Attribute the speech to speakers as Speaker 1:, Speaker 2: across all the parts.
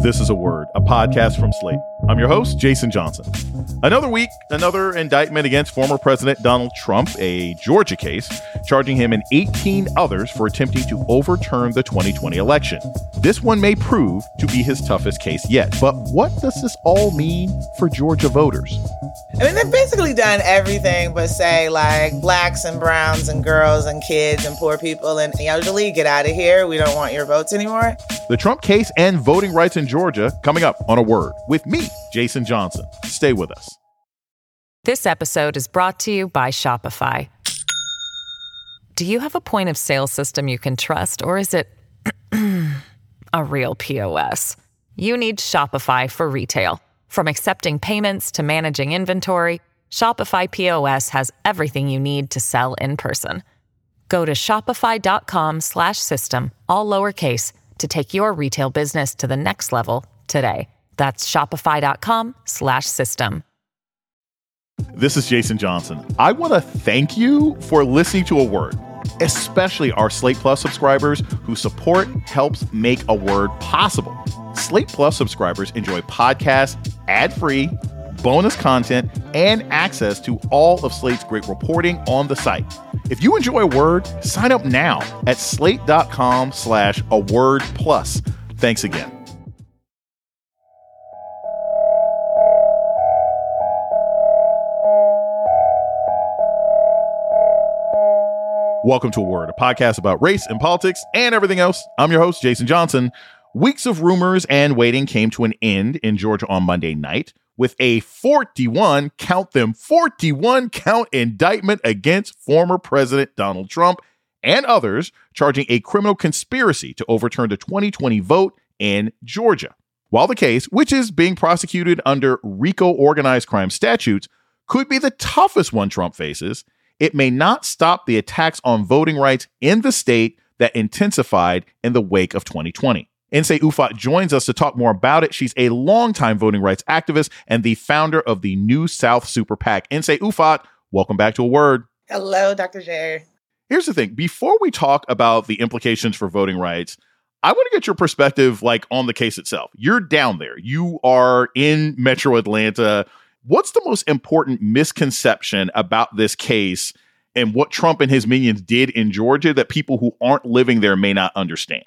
Speaker 1: This is a Word, a podcast from Slate. I'm your host, Jason Johnson. Another week, another indictment against former President Donald Trump, a Georgia case, charging him and 18 others for attempting to overturn the 2020 election. This one may prove to be his toughest case yet. But what does this all mean for Georgia voters?
Speaker 2: I mean, they've basically done everything but say, like, blacks and browns and girls and kids and poor people and the elderly, get out of here. We don't want your votes anymore.
Speaker 1: The Trump case and voting rights in Georgia coming up on a word with me, Jason Johnson. Stay with us.
Speaker 3: This episode is brought to you by Shopify. Do you have a point of sale system you can trust, or is it a real POS? You need Shopify for retail. From accepting payments to managing inventory, Shopify POS has everything you need to sell in person. Go to shopify.com/system all lowercase to take your retail business to the next level today. That's shopify.com/system.
Speaker 1: This is Jason Johnson. I want to thank you for listening to a word, especially our Slate Plus subscribers whose support helps make a word possible. Slate Plus subscribers enjoy podcasts ad free, bonus content, and access to all of Slate's great reporting on the site. If you enjoy word, sign up now at slate.com slash a word plus. Thanks again. Welcome to a Word, a podcast about race and politics and everything else. I'm your host, Jason Johnson. Weeks of rumors and waiting came to an end in Georgia on Monday night with a 41, count them, 41 count indictment against former President Donald Trump and others, charging a criminal conspiracy to overturn the 2020 vote in Georgia. While the case, which is being prosecuted under RICO organized crime statutes, could be the toughest one Trump faces, it may not stop the attacks on voting rights in the state that intensified in the wake of 2020. Nsé Ufot joins us to talk more about it. She's a longtime voting rights activist and the founder of the New South Super PAC. Nsé Ufot, welcome back to a word.
Speaker 2: Hello, Dr. J.
Speaker 1: Here's the thing before we talk about the implications for voting rights, I want to get your perspective like on the case itself. You're down there. You are in Metro Atlanta. What's the most important misconception about this case and what Trump and his minions did in Georgia that people who aren't living there may not understand?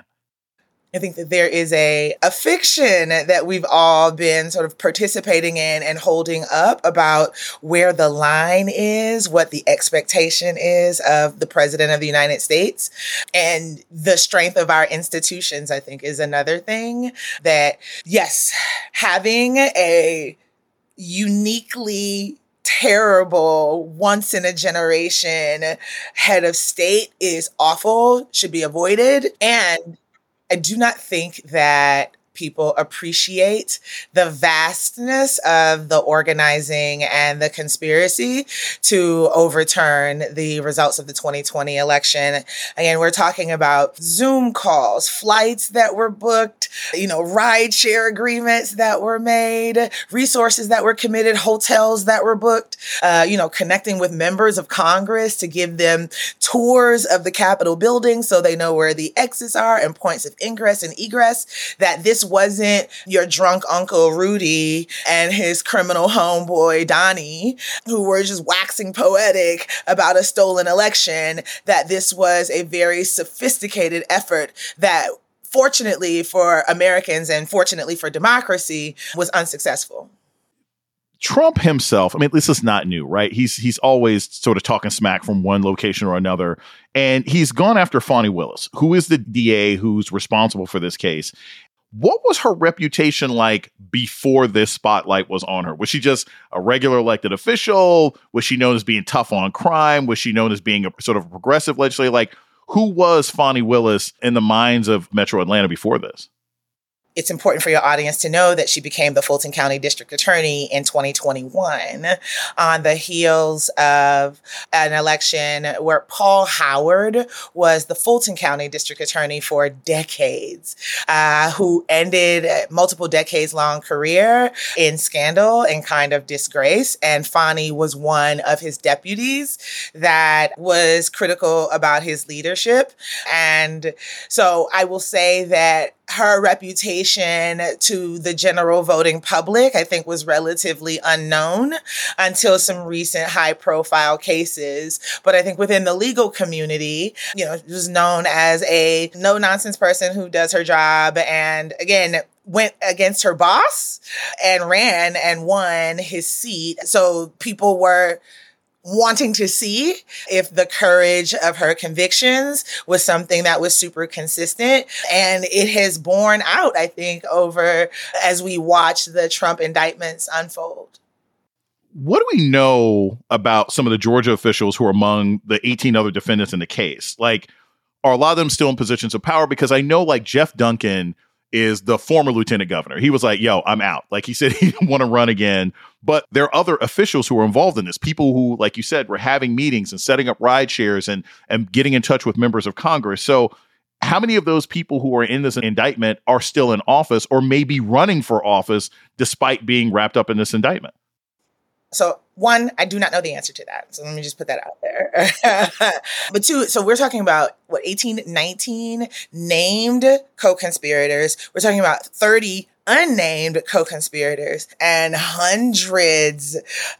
Speaker 2: I think that there is a, a fiction that we've all been sort of participating in and holding up about where the line is, what the expectation is of the president of the United States. And the strength of our institutions, I think, is another thing that, yes, having a uniquely terrible once in a generation head of state is awful, should be avoided. And I do not think that people appreciate the vastness of the organizing and the conspiracy to overturn the results of the 2020 election. Again, we're talking about Zoom calls, flights that were booked, you know, ride share agreements that were made, resources that were committed, hotels that were booked, uh, you know, connecting with members of Congress to give them tours of the Capitol building so they know where the exits are and points of ingress and egress, that this wasn't your drunk uncle Rudy and his criminal homeboy Donnie, who were just waxing poetic about a stolen election, that this was a very sophisticated effort that fortunately for Americans and fortunately for democracy was unsuccessful.
Speaker 1: Trump himself, I mean, this is not new, right? He's he's always sort of talking smack from one location or another. And he's gone after Fani Willis, who is the DA who's responsible for this case. What was her reputation like before this spotlight was on her? Was she just a regular elected official? Was she known as being tough on crime? Was she known as being a sort of progressive legislator? Like, who was Fani Willis in the minds of Metro Atlanta before this?
Speaker 2: It's important for your audience to know that she became the Fulton County District Attorney in 2021 on the heels of an election where Paul Howard was the Fulton County District Attorney for decades, uh, who ended multiple decades long career in scandal and kind of disgrace. And Fani was one of his deputies that was critical about his leadership. And so I will say that her reputation to the general voting public, I think, was relatively unknown until some recent high profile cases. But I think within the legal community, you know, she was known as a no nonsense person who does her job. And again, went against her boss and ran and won his seat. So people were wanting to see if the courage of her convictions was something that was super consistent. And it has borne out, I think, over as we watch the Trump indictments unfold.
Speaker 1: What do we know about some of the Georgia officials who are among the 18 other defendants in the case? Like, are a lot of them still in positions of power? Because I know, like, Jeff Duncan is the former lieutenant governor. He was like, yo, I'm out. Like he said he didn't want to run again. But there are other officials who are involved in this. People who, like you said, were having meetings and setting up ride shares and and getting in touch with members of Congress. So how many of those people who are in this indictment are still in office or maybe running for office despite being wrapped up in this indictment?
Speaker 2: So one, I do not know the answer to that. So let me just put that out there. but two, so we're talking about what 18, 19 named co-conspirators. We're talking about 30 unnamed co-conspirators and hundreds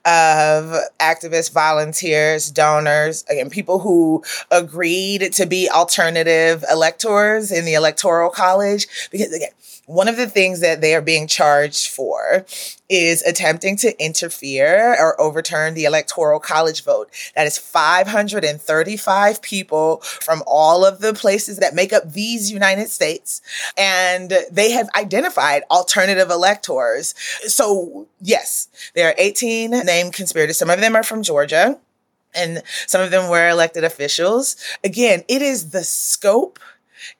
Speaker 2: of activists, volunteers, donors, again, people who agreed to be alternative electors in the electoral college. Because again, one of the things that they are being charged for is attempting to interfere or overturn the electoral college vote. That is 535 people from all of the places that make up these United States. And they have identified alternative electors. So, yes, there are 18 named conspirators. Some of them are from Georgia, and some of them were elected officials. Again, it is the scope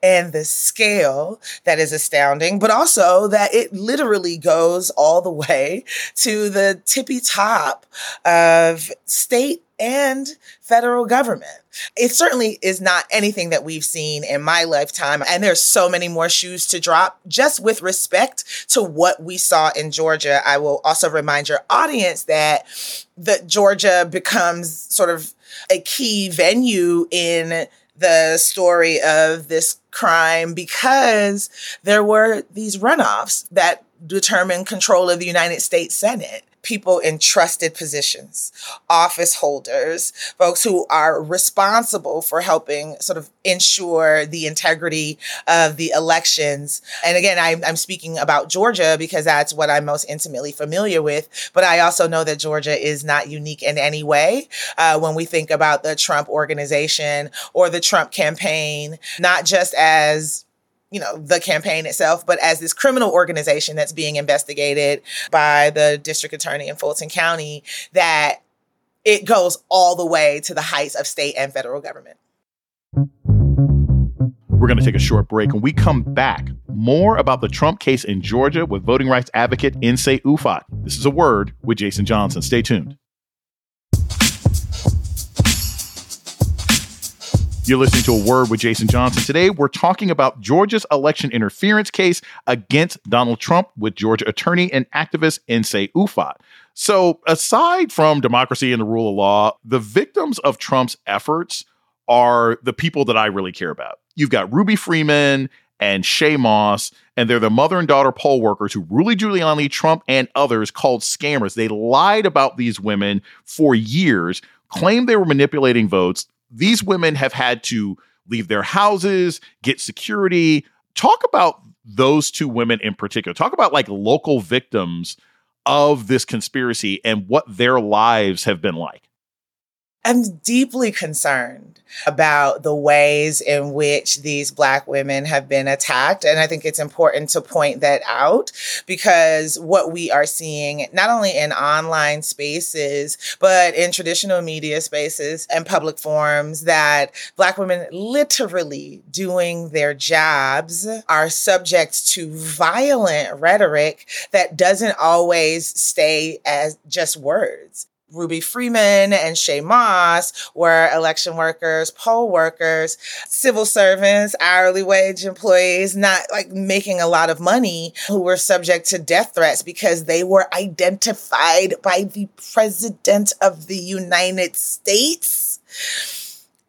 Speaker 2: and the scale that is astounding, but also that it literally goes all the way to the tippy top of state and federal government. It certainly is not anything that we've seen in my lifetime. And there's so many more shoes to drop just with respect to what we saw in Georgia. I will also remind your audience that the Georgia becomes sort of a key venue in the story of this crime because there were these runoffs that determined control of the United States Senate people in trusted positions, office holders, folks who are responsible for helping sort of ensure the integrity of the elections. And again, I, am speaking about Georgia because that's what I'm most intimately familiar with. But I also know that Georgia is not unique in any way. Uh, when we think about the Trump organization or the Trump campaign, not just as you know, the campaign itself, but as this criminal organization that's being investigated by the district attorney in Fulton County, that it goes all the way to the heights of state and federal government.
Speaker 1: We're going to take a short break. and we come back, more about the Trump case in Georgia with voting rights advocate Nsé Ufot. This is a word with Jason Johnson. Stay tuned. You're listening to A Word with Jason Johnson. Today, we're talking about Georgia's election interference case against Donald Trump with Georgia attorney and activist Nsé Ufot. So, aside from democracy and the rule of law, the victims of Trump's efforts are the people that I really care about. You've got Ruby Freeman and Shaye Moss, and they're the mother and daughter poll workers who Rudy Giuliani, Trump, and others called scammers. They lied about these women for years, claimed they were manipulating votes, these women have had to leave their houses, get security. Talk about those two women in particular. Talk about like local victims of this conspiracy and what their lives have been like.
Speaker 2: I'm deeply concerned about the ways in which these Black women have been attacked. And I think it's important to point that out because what we are seeing, not only in online spaces, but in traditional media spaces and public forums, that Black women literally doing their jobs are subject to violent rhetoric that doesn't always stay as just words. Ruby Freeman and Shaye Moss were election workers, poll workers, civil servants, hourly wage employees, not like making a lot of money, who were subject to death threats because they were identified by the President of the United States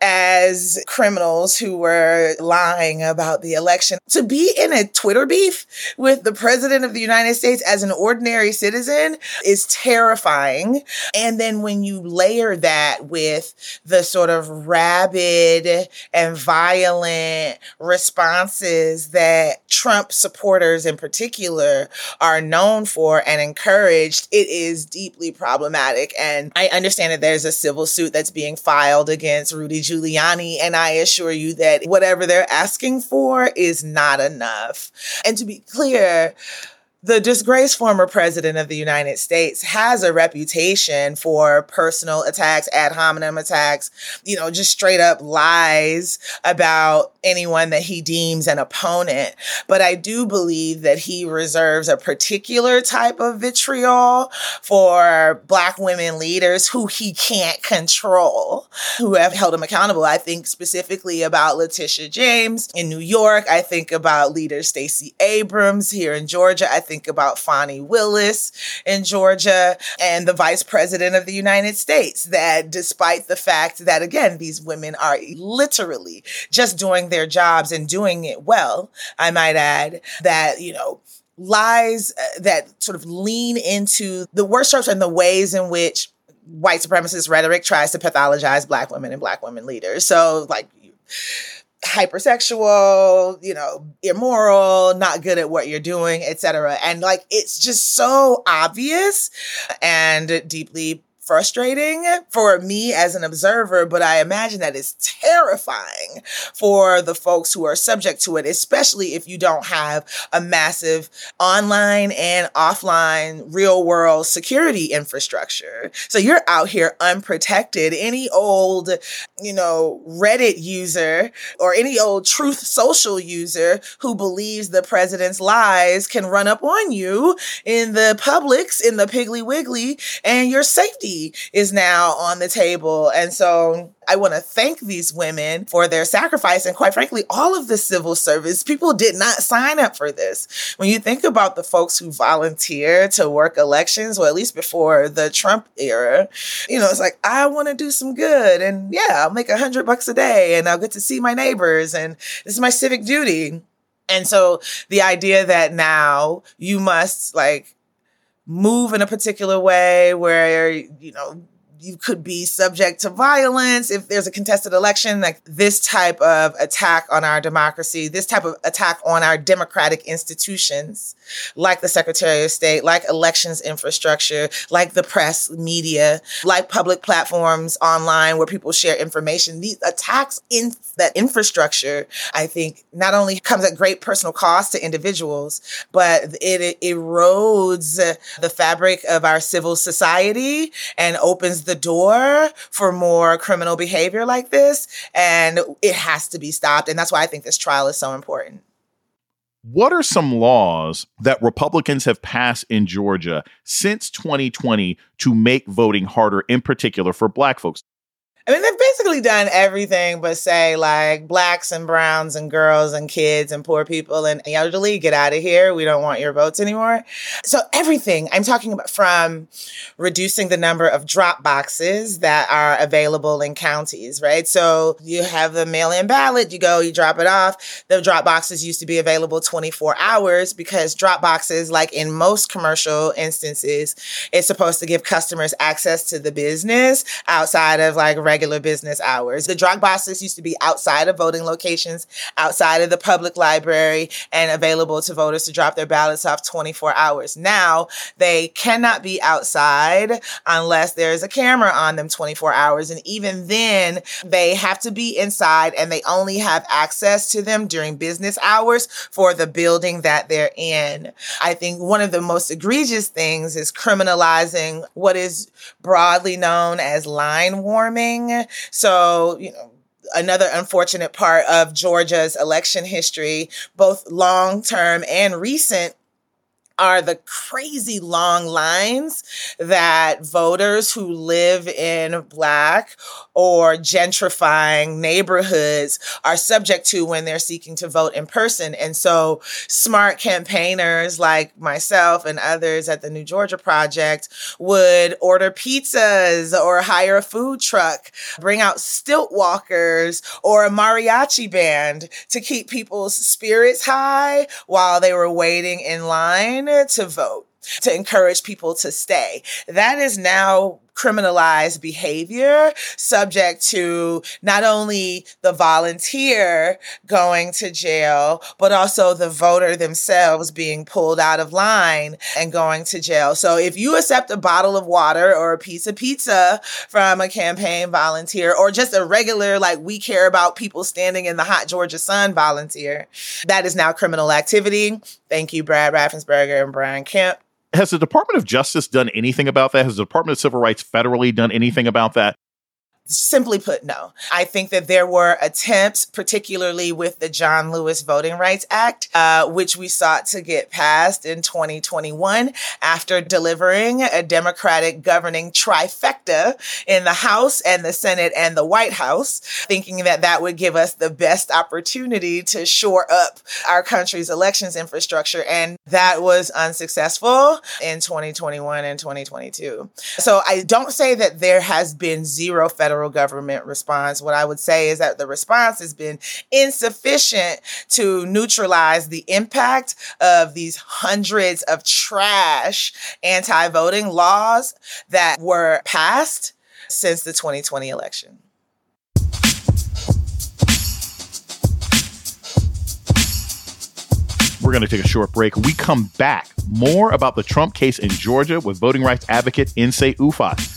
Speaker 2: as criminals who were lying about the election. To be in a Twitter beef with the president of the United States as an ordinary citizen is terrifying. And then when you layer that with the sort of rabid and violent responses that Trump supporters in particular are known for and encouraged, it is deeply problematic. And I understand that there's a civil suit that's being filed against Rudy Giuliani. And I assure you that whatever they're asking for is not enough. And to be clear, the disgraced former president of the United States has a reputation for personal attacks, ad hominem attacks, you know, just straight up lies about anyone that he deems an opponent. But I do believe that he reserves a particular type of vitriol for Black women leaders who he can't control, who have held him accountable. I think specifically about Letitia James in New York. I think about leader Stacey Abrams here in Georgia. I think about Fani Willis in Georgia and the vice president of the United States. That despite the fact that, again, these women are literally just doing their jobs and doing it well, I might add, that, you know, lies uh, that sort of lean into the worst tropes and the ways in which white supremacist rhetoric tries to pathologize black women and black women leaders. So like hypersexual, you know, immoral, not good at what you're doing, etc. And like it's just so obvious and deeply frustrating for me as an observer, but I imagine that is terrifying for the folks who are subject to it, especially if you don't have a massive online and offline real world security infrastructure. So you're out here unprotected. Any old, you know, Reddit user or any old truth social user who believes the president's lies can run up on you in the publics, in the Piggly Wiggly, and your safety is now on the table. And so I want to thank these women for their sacrifice. And quite frankly, all of the civil service, people did not sign up for this. When you think about the folks who volunteer to work elections, well, at least before the Trump era, you know, it's like, I want to do some good. And yeah, I'll make a hundred bucks a day and I'll get to see my neighbors. And this is my civic duty. And so the idea that now you must like move in a particular way where, you know, you could be subject to violence. If there's a contested election like this type of attack on our democracy this type of attack on our democratic institutions like the secretary of state like elections infrastructure like the press media like public platforms online where people share information these attacks in that infrastructure i think not only comes at great personal cost to individuals but it, erodes the fabric of our civil society and opens the door for more criminal behavior like this. And it has to be stopped. And that's why I think this trial is so important.
Speaker 1: What are some laws that Republicans have passed in Georgia since 2020 to make voting harder, in particular for Black folks?
Speaker 2: I mean, they've basically done everything but say like blacks and browns and girls and kids and poor people and elderly, get out of here. We don't want your votes anymore. So everything I'm talking about from reducing the number of drop boxes that are available in counties, right? So you have the mail-in ballot, you go, you drop it off. The drop boxes used to be available 24 hours because drop boxes, like in most commercial instances, it's supposed to give customers access to the business outside of like regular regular business hours. The drop boxes used to be outside of voting locations, outside of the public library, and available to voters to drop their ballots off 24 hours. Now they cannot be outside unless there's a camera on them 24 hours. And even then, they have to be inside and they only have access to them during business hours for the building that they're in. I think one of the most egregious things is criminalizing what is broadly known as line warming so, you know, another unfortunate part of Georgia's election history, both long term and recent are the crazy long lines that voters who live in Black or gentrifying neighborhoods are subject to when they're seeking to vote in person. And so, smart campaigners like myself and others at the New Georgia Project would order pizzas or hire a food truck, bring out stilt walkers or a mariachi band to keep people's spirits high while they were waiting in line to vote to encourage people to stay. That is now criminalized behavior subject to not only the volunteer going to jail, but also the voter themselves being pulled out of line and going to jail. So if you accept a bottle of water or a piece of pizza from a campaign volunteer or just a regular, like we care about people standing in the hot Georgia sun volunteer, that is now criminal activity. Thank you, Brad Raffensperger and Brian Kemp
Speaker 1: has the Department of Justice done anything about that? Has the Department of Civil Rights federally done anything about that?
Speaker 2: Simply put, no. I think that there were attempts, particularly with the John Lewis Voting Rights Act, uh, which we sought to get passed in 2021 after delivering a Democratic governing trifecta in the House and the Senate and the White House, thinking that that would give us the best opportunity to shore up our country's elections infrastructure. And that was unsuccessful in 2021 and 2022. So I don't say that there has been zero federal federal government response. What I would say is that the response has been insufficient to neutralize the impact of these hundreds of trash anti voting laws that were passed since the 2020 election.
Speaker 1: We're going to take a short break. We come back. More about the Trump case in Georgia with voting rights advocate Nsé Ufot.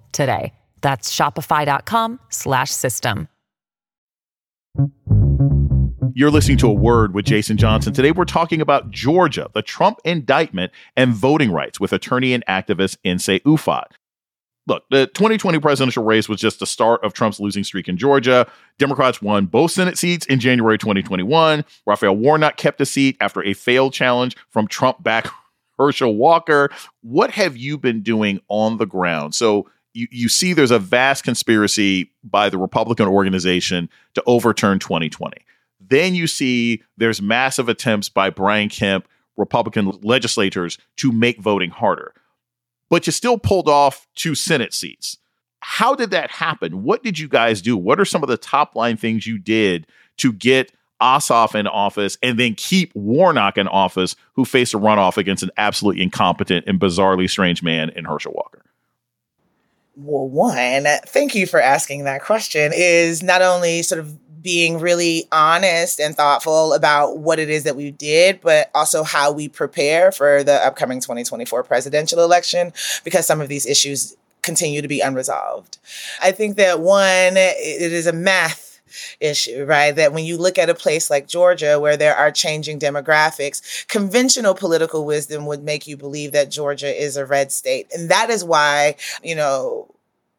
Speaker 3: today. That's shopify.com slash system.
Speaker 1: You're listening to a word with Jason Johnson. Today we're talking about Georgia, the Trump indictment, and voting rights with attorney and activist Nsé Ufot. Look, the 2020 presidential race was just the start of Trump's losing streak in Georgia. Democrats won both Senate seats in January 2021. Raphael Warnock kept a seat after a failed challenge from Trump back Herschel Walker. What have you been doing on the ground? So you, you see there's a vast conspiracy by the Republican organization to overturn 2020. Then you see there's massive attempts by Brian Kemp, Republican legislators, to make voting harder. But you still pulled off two Senate seats. How did that happen? What did you guys do? What are some of the top line things you did to get Ossoff in office and then keep Warnock in office, who faced a runoff against an absolutely incompetent and bizarrely strange man in Herschel Walker?
Speaker 2: Well, one, thank you for asking that question, is not only sort of being really honest and thoughtful about what it is that we did, but also how we prepare for the upcoming 2024 presidential election, because some of these issues continue to be unresolved. I think that one, it is a math issue, right? That when you look at a place like Georgia where there are changing demographics, conventional political wisdom would make you believe that Georgia is a red state. And that is why, you know,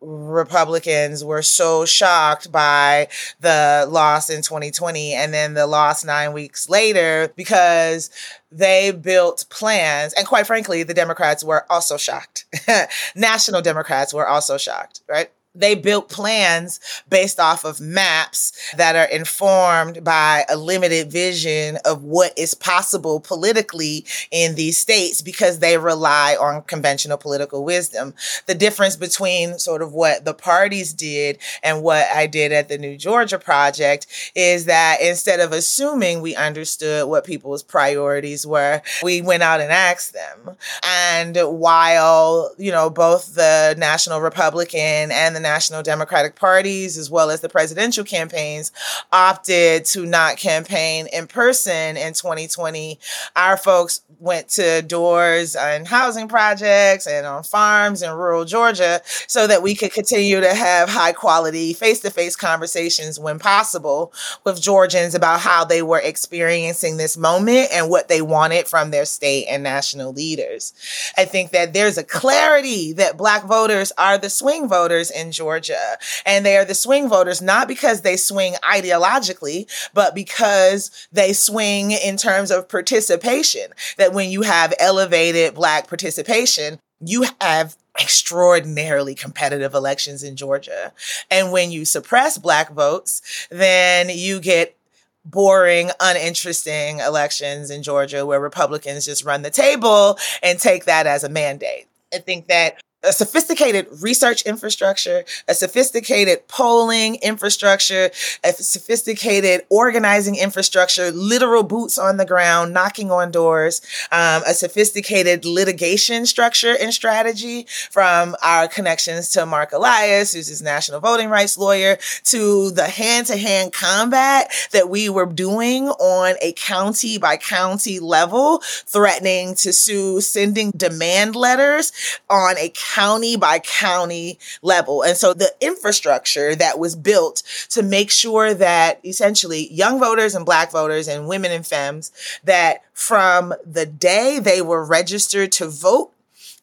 Speaker 2: Republicans were so shocked by the loss in 2020 and then the loss nine weeks later because they built plans. And quite frankly, the Democrats were also shocked. National Democrats were also shocked, right? They built plans based off of maps that are informed by a limited vision of what is possible politically in these states because they rely on conventional political wisdom. The difference between sort of what the parties did and what I did at the New Georgia Project is that instead of assuming we understood what people's priorities were, we went out and asked them. And while, you know, both the National Republican and the national Democratic parties, as well as the presidential campaigns, opted to not campaign in person in 2020. Our folks went to doors in housing projects and on farms in rural Georgia so that we could continue to have high quality face to face conversations when possible with Georgians about how they were experiencing this moment and what they wanted from their state and national leaders. I think that there's a clarity that Black voters are the swing voters in Georgia. And they are the swing voters not because they swing ideologically, but because they swing in terms of participation. That when you have elevated Black participation, you have extraordinarily competitive elections in Georgia. And when you suppress Black votes, then you get boring, uninteresting elections in Georgia where Republicans just run the table and take that as a mandate. I think that a sophisticated research infrastructure, a sophisticated polling infrastructure, a sophisticated organizing infrastructure, literal boots on the ground, knocking on doors, um, a sophisticated litigation structure and strategy from our connections to Marc Elias, who's his national voting rights lawyer, to the hand to hand combat that we were doing on a county by county level, threatening to sue, sending demand letters on a county by county level. And so the infrastructure that was built to make sure that essentially young voters and black voters and women and femmes that from the day they were registered to vote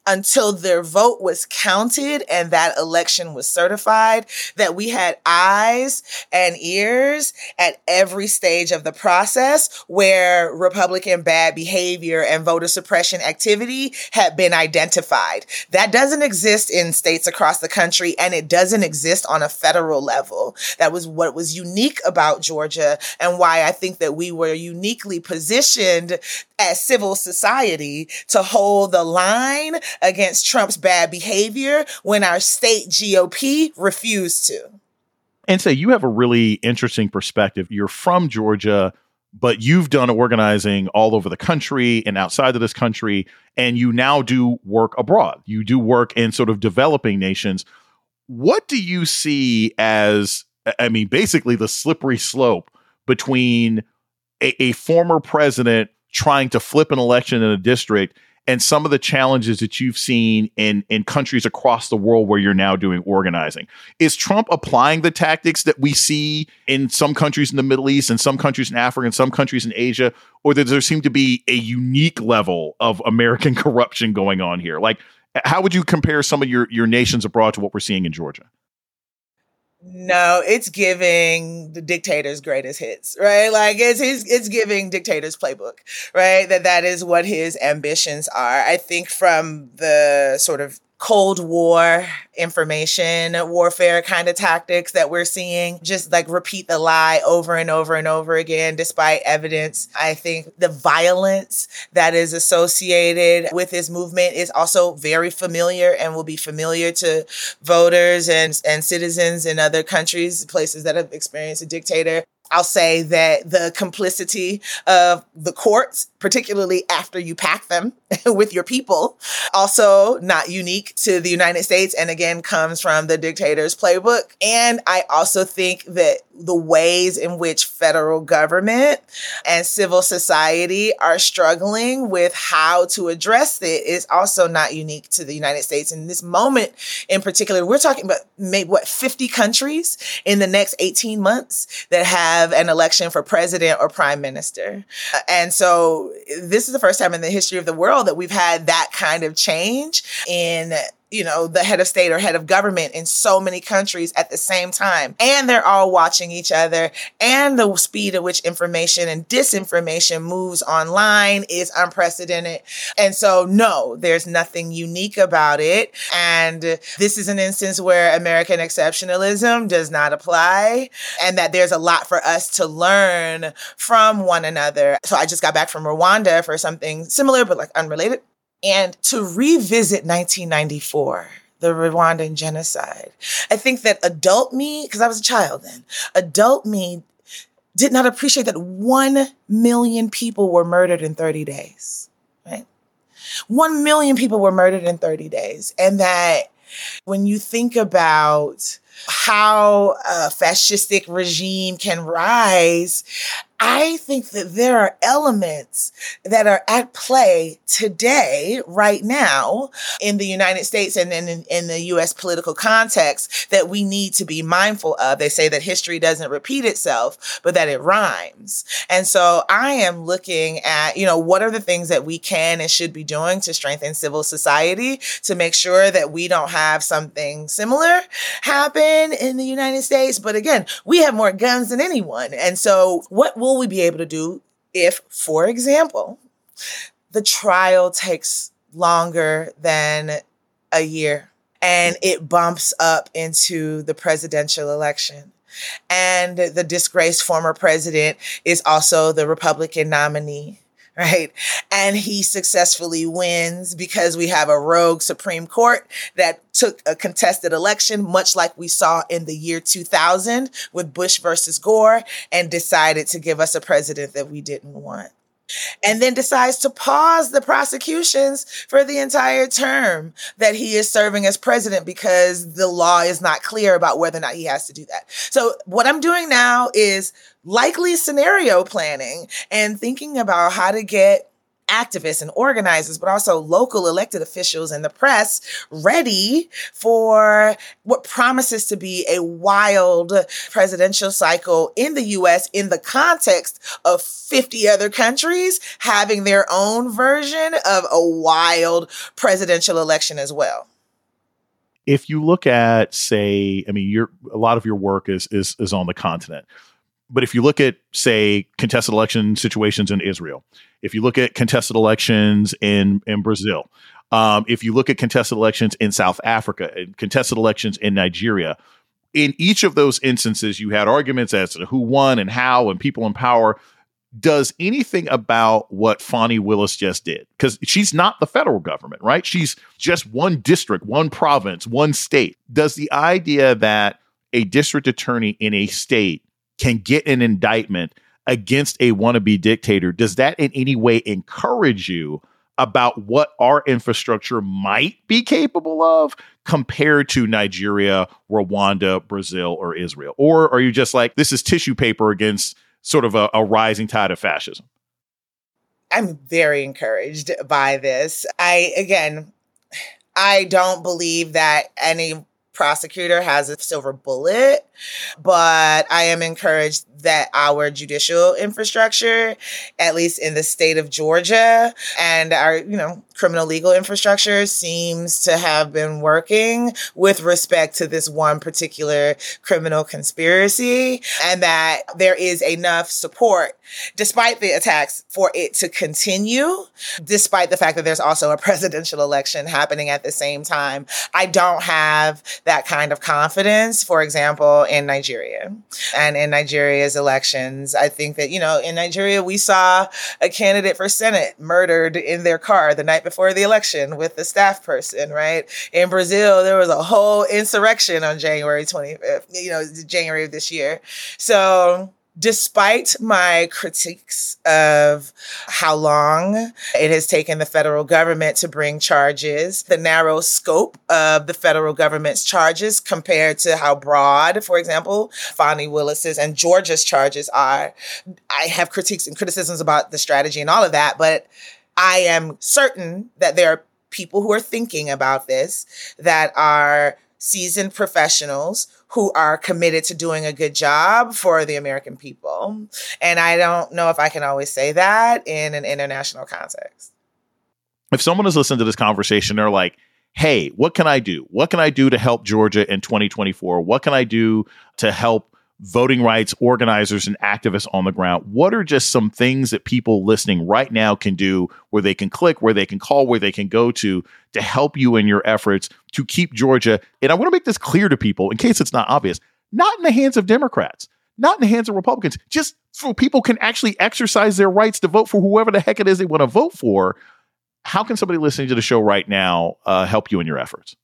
Speaker 2: until their vote was counted and that election was certified, that we had eyes and ears at every stage of the process where Republican bad behavior and voter suppression activity had been identified. That doesn't exist in states across the country and it doesn't exist on a federal level. That was what was unique about Georgia and why I think that we were uniquely positioned as civil society to hold the line against Trump's bad behavior when our state GOP refused to.
Speaker 1: And say you have a really interesting perspective. You're from Georgia, but you've done organizing all over the country and outside of this country, and you now do work abroad. You do work in sort of developing nations. What do you see as, I mean, basically the slippery slope between a, a former president trying to flip an election in a district and some of the challenges that you've seen in in countries across the world where you're now doing organizing. Is Trump applying the tactics that we see in some countries in the Middle East and some countries in Africa and some countries in Asia, or does there seem to be a unique level of American corruption going on here? Like, how would you compare some of your your nations abroad to what we're seeing in Georgia?
Speaker 2: No, it's giving the dictator's greatest hits, right? Like it's his, it's giving dictator's playbook, right? That that is what his ambitions are. I think from the sort of Cold War information warfare kind of tactics that we're seeing. Just like repeat the lie over and over and over again, despite evidence. I think the violence that is associated with this movement is also very familiar and will be familiar to voters and, and citizens in other countries, places that have experienced a dictator. I'll say that the complicity of the courts, particularly after you pack them with your people, also not unique to the United States and again comes from the dictator's playbook. And I also think that the ways in which federal government and civil society are struggling with how to address it is also not unique to the United States. In this moment in particular, we're talking about maybe what 50 countries in the next 18 months that have an election for president or prime minister. Uh, and so this is the first time in the history of the world that we've had that kind of change in you know, the head of state or head of government in so many countries at the same time. And they're all watching each other. And the speed at which information and disinformation moves online is unprecedented. And so, no, there's nothing unique about it. And this is an instance where American exceptionalism does not apply and that there's a lot for us to learn from one another. So I just got back from Rwanda for something similar, but like unrelated and to revisit 1994 the Rwandan genocide. I think that adult me, because I was a child then, adult me did not appreciate that 1 million people were murdered in 30 days, right? 1 million people were murdered in 30 days. And that when you think about how a fascistic regime can rise, I think that there are elements that are at play today, right now, in the United States and in, in, the US political context that we need to be mindful of. They say that history doesn't repeat itself, but that it rhymes. And so I am looking at, you know, what are the things that we can and should be doing to strengthen civil society to make sure that we don't have something similar happen in the United States. But again, we have more guns than anyone. And so what will will we be able to do if, for example, the trial takes longer than a year and it bumps up into the presidential election? And the disgraced former president is also the Republican nominee right? And he successfully wins because we have a rogue Supreme Court that took a contested election, much like we saw in the year 2000 with Bush versus Gore, and decided to give us a president that we didn't want and then decides to pause the prosecutions for the entire term that he is serving as president because the law is not clear about whether or not he has to do that. So, what I'm doing now is likely scenario planning and thinking about how to get activists and organizers, but also local elected officials and the press ready for what promises to be a wild presidential cycle in the US in the context of 50 other countries having their own version of a wild presidential election as well.
Speaker 1: If you look at say i mean your a lot of your work is is is on the continent but if you look at say contested election situations in israel if you look at contested elections in in Brazil, um, if you look at contested elections in South Africa, contested elections in Nigeria, in each of those instances, you had arguments as to who won and how, and people in power. Does anything about what Fani Willis just did? Because she's not the federal government, right? She's just one district, one province, one state. Does the idea that a district attorney in a state can get an indictment against a wannabe dictator, does that in any way encourage you about what our infrastructure might be capable of compared to Nigeria, Rwanda, Brazil, or Israel? Or are you just like, this is tissue paper against sort of a, a rising tide of fascism?
Speaker 2: I'm very encouraged by this. I, again, I don't believe that any prosecutor has a silver bullet, but I am encouraged that our judicial infrastructure, at least in the state of Georgia, and our, you know, criminal legal infrastructure seems to have been working with respect to this one particular criminal conspiracy, and that there is enough support despite the attacks for it to continue, despite the fact that there's also a presidential election happening at the same time. I don't have that kind of confidence, for example, in Nigeria. And in Nigeria's elections, I think that, you know, in Nigeria, we saw a candidate for Senate murdered in their car the night before the election with the staff person, right? In Brazil, there was a whole insurrection on January 25th, you know, January of this year. So, despite my critiques of how long it has taken the federal government to bring charges, the narrow scope of the federal government's charges compared to how broad, for example, Fani Willis's and Georgia's charges are, I have critiques and criticisms about the strategy and all of that, but I am certain that there are people who are thinking about this that are seasoned professionals who are committed to doing a good job for the American people. And I don't know if I can always say that in an international context.
Speaker 1: If someone is listening to this conversation, they're like, hey, what can I do? What can I do to help Georgia in 2024? What can I do to help voting rights organizers and activists on the ground. What are just some things that people listening right now can do where they can click, where they can call, where they can go to to help you in your efforts to keep Georgia? And I want to make this clear to people in case it's not obvious not in the hands of Democrats, not in the hands of Republicans, just so people can actually exercise their rights to vote for whoever the heck it is they want to vote for. How can somebody listening to the show right now uh, help you in your efforts?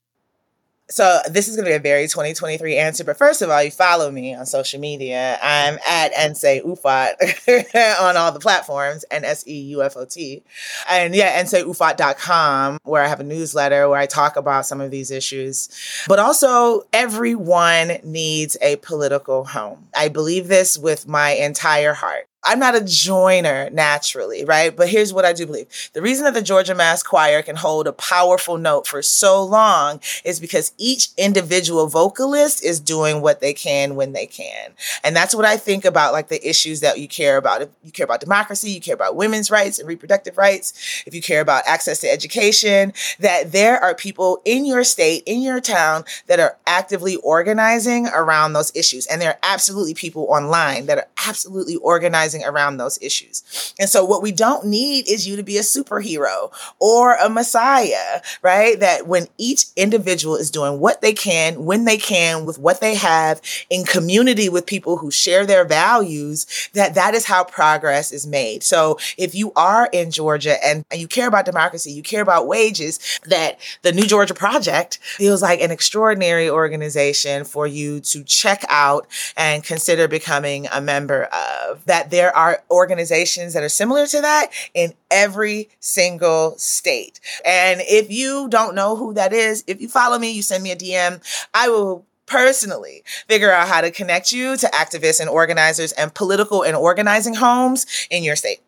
Speaker 2: So this is going to be a very 2023 answer. But first of all, you follow me on social media. I'm at Nsé Ufot on all the platforms, N-S-E-U-F-O-T. And yeah, nseufot.com, where I have a newsletter where I talk about some of these issues. But also, everyone needs a political home. I believe this with my entire heart. I'm not a joiner naturally, right? But here's what I do believe. The reason that the Georgia Mass Choir can hold a powerful note for so long is because each individual vocalist is doing what they can when they can. And that's what I think about like the issues that you care about. If you care about democracy, you care about women's rights and reproductive rights, if you care about access to education, that there are people in your state, in your town that are actively organizing around those issues. And there are absolutely people online that are absolutely organizing around those issues. And so what we don't need is you to be a superhero or a messiah, right? That when each individual is doing what they can, when they can, with what they have in community with people who share their values, that that is how progress is made. So if you are in Georgia and, and you care about democracy, you care about wages, that the New Georgia Project feels like an extraordinary organization for you to check out and consider becoming a member of. That there there are organizations that are similar to that in every single state. And if you don't know who that is, if you follow me, you send me a DM, I will personally figure out how to connect you to activists and organizers and political and organizing homes in your state.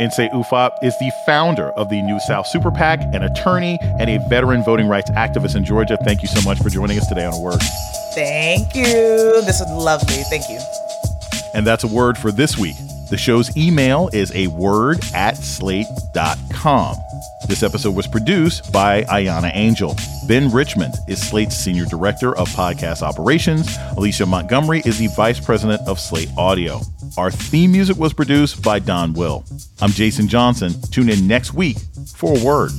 Speaker 1: Nsé Ufot is the founder of the New South Super PAC, an attorney, and a veteran voting rights activist in Georgia. Thank you so much for joining us today on Word.
Speaker 2: Thank you. This is lovely. Thank you.
Speaker 1: And that's a word for this week. The show's email is a word at slate.com. This episode was produced by Ahyiana Angel. Ben Richmond is Slate's Senior Director of Podcast Operations. Alicia Montgomery is the Vice President of Slate Audio. Our theme music was produced by Don Will. I'm Jason Johnson. Tune in next week for a Word.